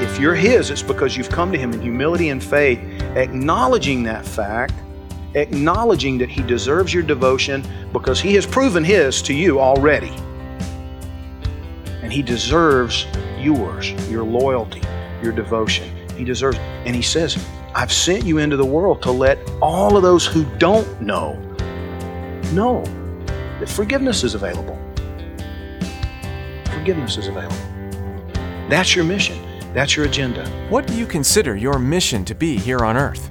If you're His, it's because you've come to Him in humility and faith, acknowledging that fact, acknowledging that He deserves your devotion because He has proven His to you already. And He deserves yours, your loyalty, your devotion. He deserves, and He says, I've sent you into the world to let all of those who don't know know that forgiveness is available. Forgiveness is available. That's your mission. That's your agenda. What do you consider your mission to be here on earth?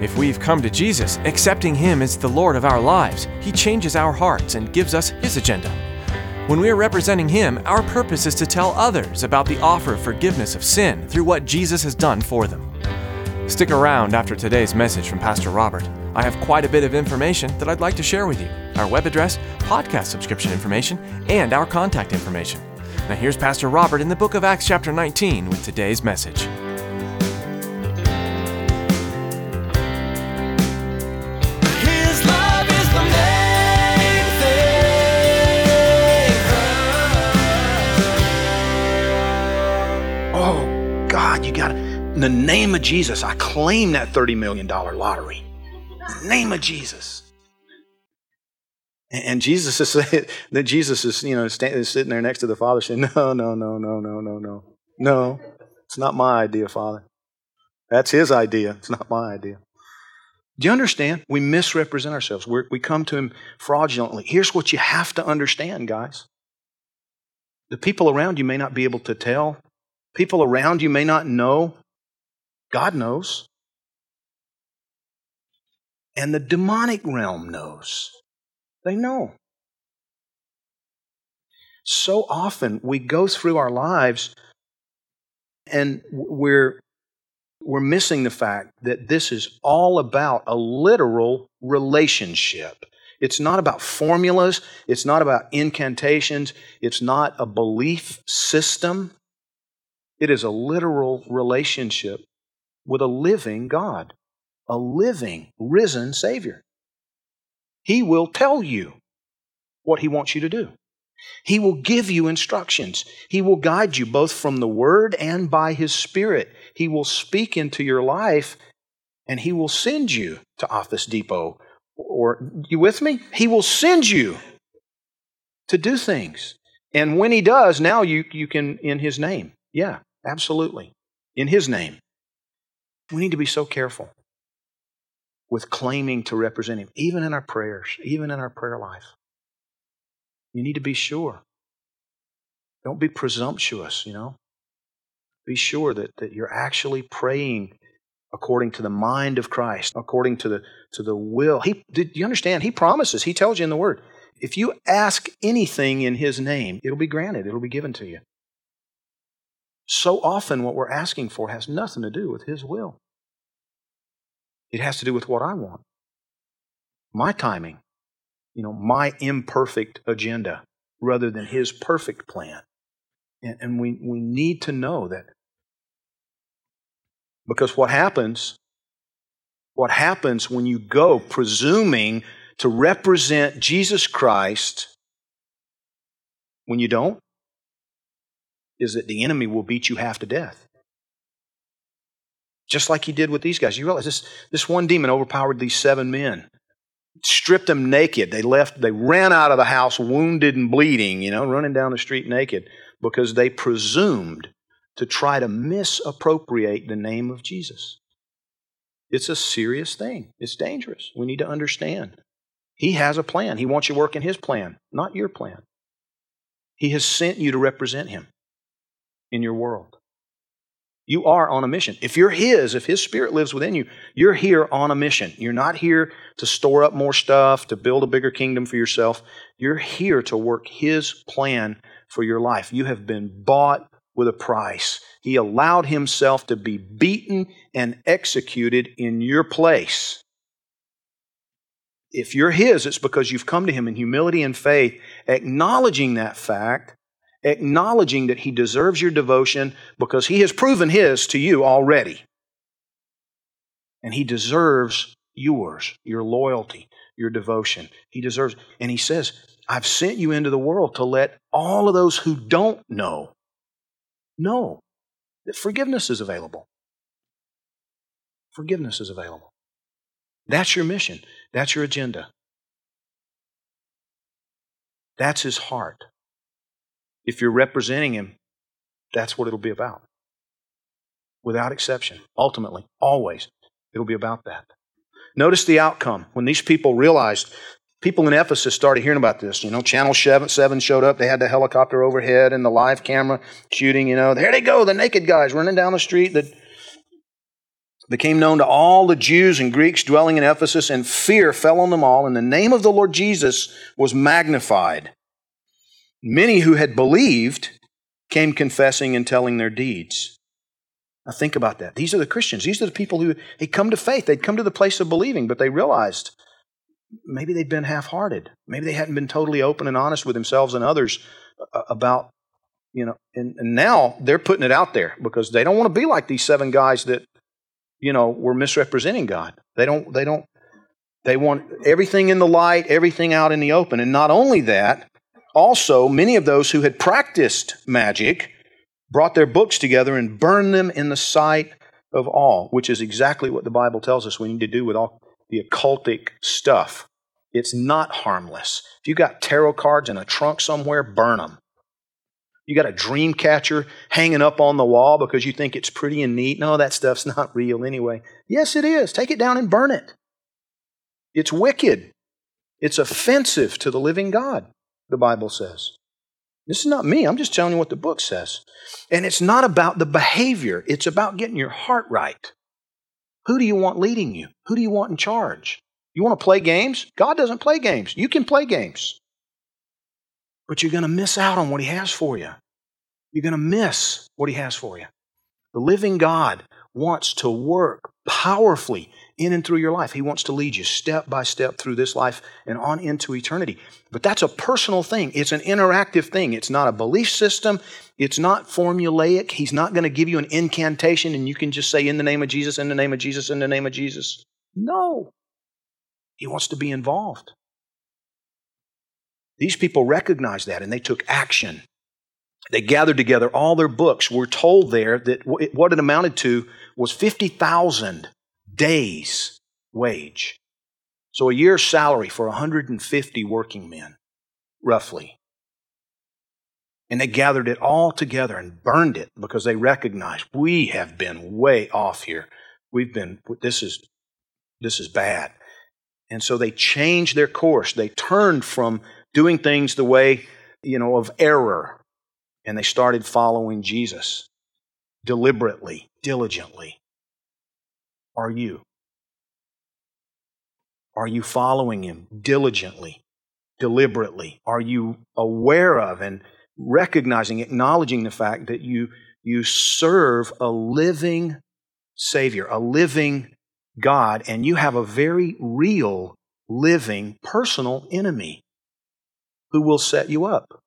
If we've come to Jesus, accepting Him as the Lord of our lives, He changes our hearts and gives us His agenda. When we are representing Him, our purpose is to tell others about the offer of forgiveness of sin through what Jesus has done for them. Stick around after today's message from Pastor Robert. I have quite a bit of information that I'd like to share with you our web address, podcast subscription information, and our contact information. Now, here's Pastor Robert in the book of Acts, chapter 19, with today's message. His love is the main thing. Oh, God, you got to. In the name of Jesus, I claim that $30 million lottery. In the name of Jesus. And Jesus is that Jesus is, you know, standing, sitting there next to the Father saying, No, no, no, no, no, no, no. No, it's not my idea, Father. That's his idea. It's not my idea. Do you understand? We misrepresent ourselves. We're, we come to him fraudulently. Here's what you have to understand, guys. The people around you may not be able to tell. People around you may not know. God knows. And the demonic realm knows. They know. So often we go through our lives and we're we're missing the fact that this is all about a literal relationship. It's not about formulas, it's not about incantations, it's not a belief system. It is a literal relationship with a living God, a living, risen Savior. He will tell you what He wants you to do. He will give you instructions. He will guide you both from the Word and by His Spirit. He will speak into your life and He will send you to Office Depot. Or, you with me? He will send you to do things. And when He does, now you, you can, in His name. Yeah, absolutely. In His name. We need to be so careful with claiming to represent Him, even in our prayers, even in our prayer life. You need to be sure. Don't be presumptuous, you know. Be sure that, that you're actually praying according to the mind of Christ, according to the to the will. He did you understand? He promises, he tells you in the word. If you ask anything in his name, it'll be granted, it'll be given to you. So often what we're asking for has nothing to do with his will. It has to do with what I want. My timing, you know, my imperfect agenda rather than his perfect plan. And, and we, we need to know that because what happens, what happens when you go presuming to represent Jesus Christ when you don't, is that the enemy will beat you half to death. Just like he did with these guys. You realize this, this one demon overpowered these seven men, stripped them naked. They left, they ran out of the house wounded and bleeding, you know, running down the street naked because they presumed to try to misappropriate the name of Jesus. It's a serious thing. It's dangerous. We need to understand. He has a plan. He wants you working His plan, not your plan. He has sent you to represent Him. in your world. You are on a mission. If you're His, if His Spirit lives within you, you're here on a mission. You're not here to store up more stuff, to build a bigger kingdom for yourself. You're here to work His plan for your life. You have been bought with a price. He allowed Himself to be beaten and executed in your place. If you're His, it's because you've come to Him in humility and faith, acknowledging that fact acknowledging that He deserves your devotion because He has proven His to you already. And He deserves yours, your loyalty, your devotion. He deserves, and He says, I've sent you into the world to let all of those who don't know know that forgiveness is available. Forgiveness is available. That's your mission. That's your agenda. That's his heart. If you're representing Him, that's what it'll be about. Without exception, ultimately, always, it'll be about that. Notice the outcome. When these people realized, people in Ephesus started hearing about this. You know, Channel 7 showed up. They had the helicopter overhead and the live camera shooting. You know, there they go, the naked guys running down the street that became known to all the Jews and Greeks dwelling in Ephesus, and fear fell on them all, and the name of the Lord Jesus was magnified. Many who had believed came confessing and telling their deeds. Now think about that. These are the Christians. These are the people who had come to faith. They'd come to the place of believing, but they realized maybe they'd been half-hearted. Maybe they hadn't been totally open and honest with themselves and others about, you know, and, and now they're putting it out there because they don't want to be like these seven guys that, you know, were misrepresenting God. They don't, they don't, they want everything in the light, everything out in the open. And not only that, also, many of those who had practiced magic brought their books together and burned them in the sight of all, which is exactly what the Bible tells us we need to do with all the occultic stuff. It's not harmless. If you got tarot cards in a trunk somewhere, burn them. You got a dream catcher hanging up on the wall because you think it's pretty and neat. No, that stuff's not real anyway. Yes, it is. Take it down and burn it. It's wicked. It's offensive to the living God the Bible says. This is not me. I'm just telling you what the book says. And it's not about the behavior, it's about getting your heart right. Who do you want leading you? Who do you want in charge? You want to play games? God doesn't play games. You can play games. But you're going to miss out on what He has for you. You're going to miss what He has for you. The living God wants to work powerfully in and through your life. He wants to lead you step by step through this life and on into eternity. But that's a personal thing, it's an interactive thing. It's not a belief system, it's not formulaic. He's not going to give you an incantation and you can just say, In the name of Jesus, in the name of Jesus, in the name of Jesus. No. He wants to be involved. These people recognized that and they took action. They gathered together all their books. We're told there that what it amounted to was 50,000 days' wage. So a year's salary for 150 working men, roughly. And they gathered it all together and burned it because they recognized we have been way off here. We've been, this is, this is bad. And so they changed their course. They turned from doing things the way, you know, of error. And they started following Jesus deliberately, diligently are you? Are you following Him diligently, deliberately? Are you aware of and recognizing, acknowledging the fact that you, you serve a living Savior, a living God, and you have a very real, living, personal enemy who will set you up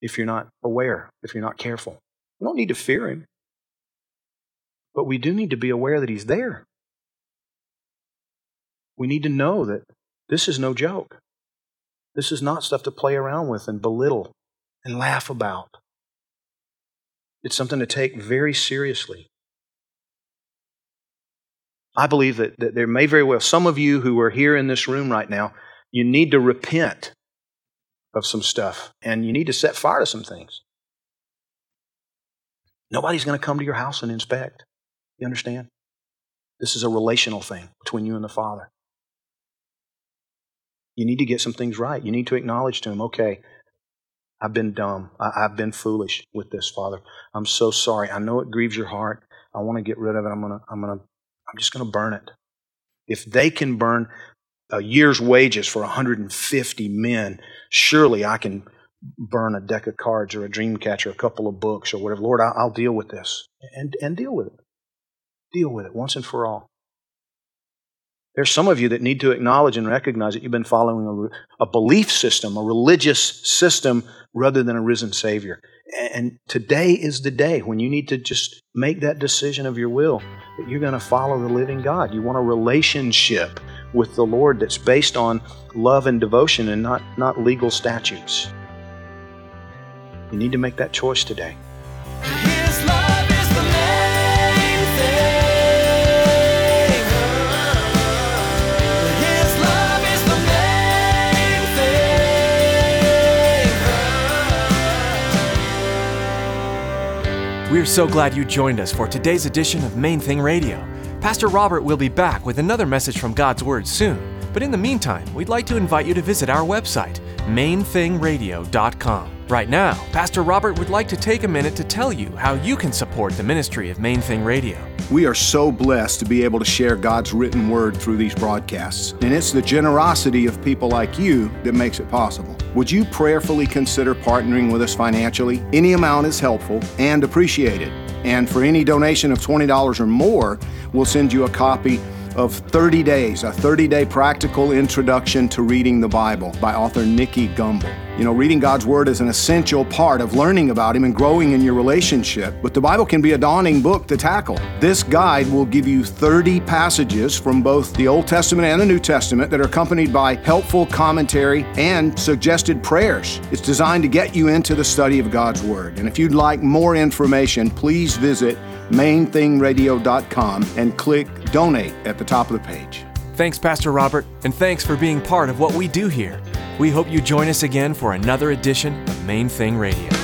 if you're not aware, if you're not careful. You don't need to fear him. But we do need to be aware that He's there. We need to know that this is no joke. This is not stuff to play around with and belittle and laugh about. It's something to take very seriously. I believe that, that there may very well, some of you who are here in this room right now, you need to repent of some stuff and you need to set fire to some things. Nobody's going to come to your house and inspect. You understand? This is a relational thing between you and the Father. You need to get some things right. You need to acknowledge to Him, okay, I've been dumb. I, I've been foolish with this, Father. I'm so sorry. I know it grieves your heart. I want to get rid of it. I'm gonna, I'm gonna, I'm just gonna burn it. If they can burn a year's wages for 150 men, surely I can burn a deck of cards or a dream catcher, a couple of books or whatever. Lord, I'll, I'll deal with this and, and deal with it. Deal with it once and for all. There's some of you that need to acknowledge and recognize that you've been following a, a, belief system, a religious system, rather than a risen Savior. And today is the day when you need to just make that decision of your will that you're going to follow the living God. You want a relationship with the Lord that's based on love and devotion and not, not legal statutes. You need to make that choice today. So glad you joined us for today's edition of Main Thing Radio. Pastor Robert will be back with another message from God's Word soon. But in the meantime, we'd like to invite you to visit our website, mainthingradio.com. Right now, Pastor Robert would like to take a minute to tell you how you can support the ministry of Main Thing Radio. We are so blessed to be able to share God's written word through these broadcasts, and it's the generosity of people like you that makes it possible. Would you prayerfully consider partnering with us financially? Any amount is helpful and appreciated. And for any donation of $20 or more, we'll send you a copy of 30 Days, a 30 day practical introduction to reading the Bible by author Nicky Gumbel. You know, reading God's Word is an essential part of learning about Him and growing in your relationship, but the Bible can be a daunting book to tackle. This guide will give you 30 passages from both the Old Testament and the New Testament that are accompanied by helpful commentary and suggested prayers. It's designed to get you into the study of God's Word. And if you'd like more information, please visit mainthingradio.com and click donate at the top of the page. Thanks, Pastor Robert, and thanks for being part of what we do here. We hope you join us again for another edition of Main Thing Radio.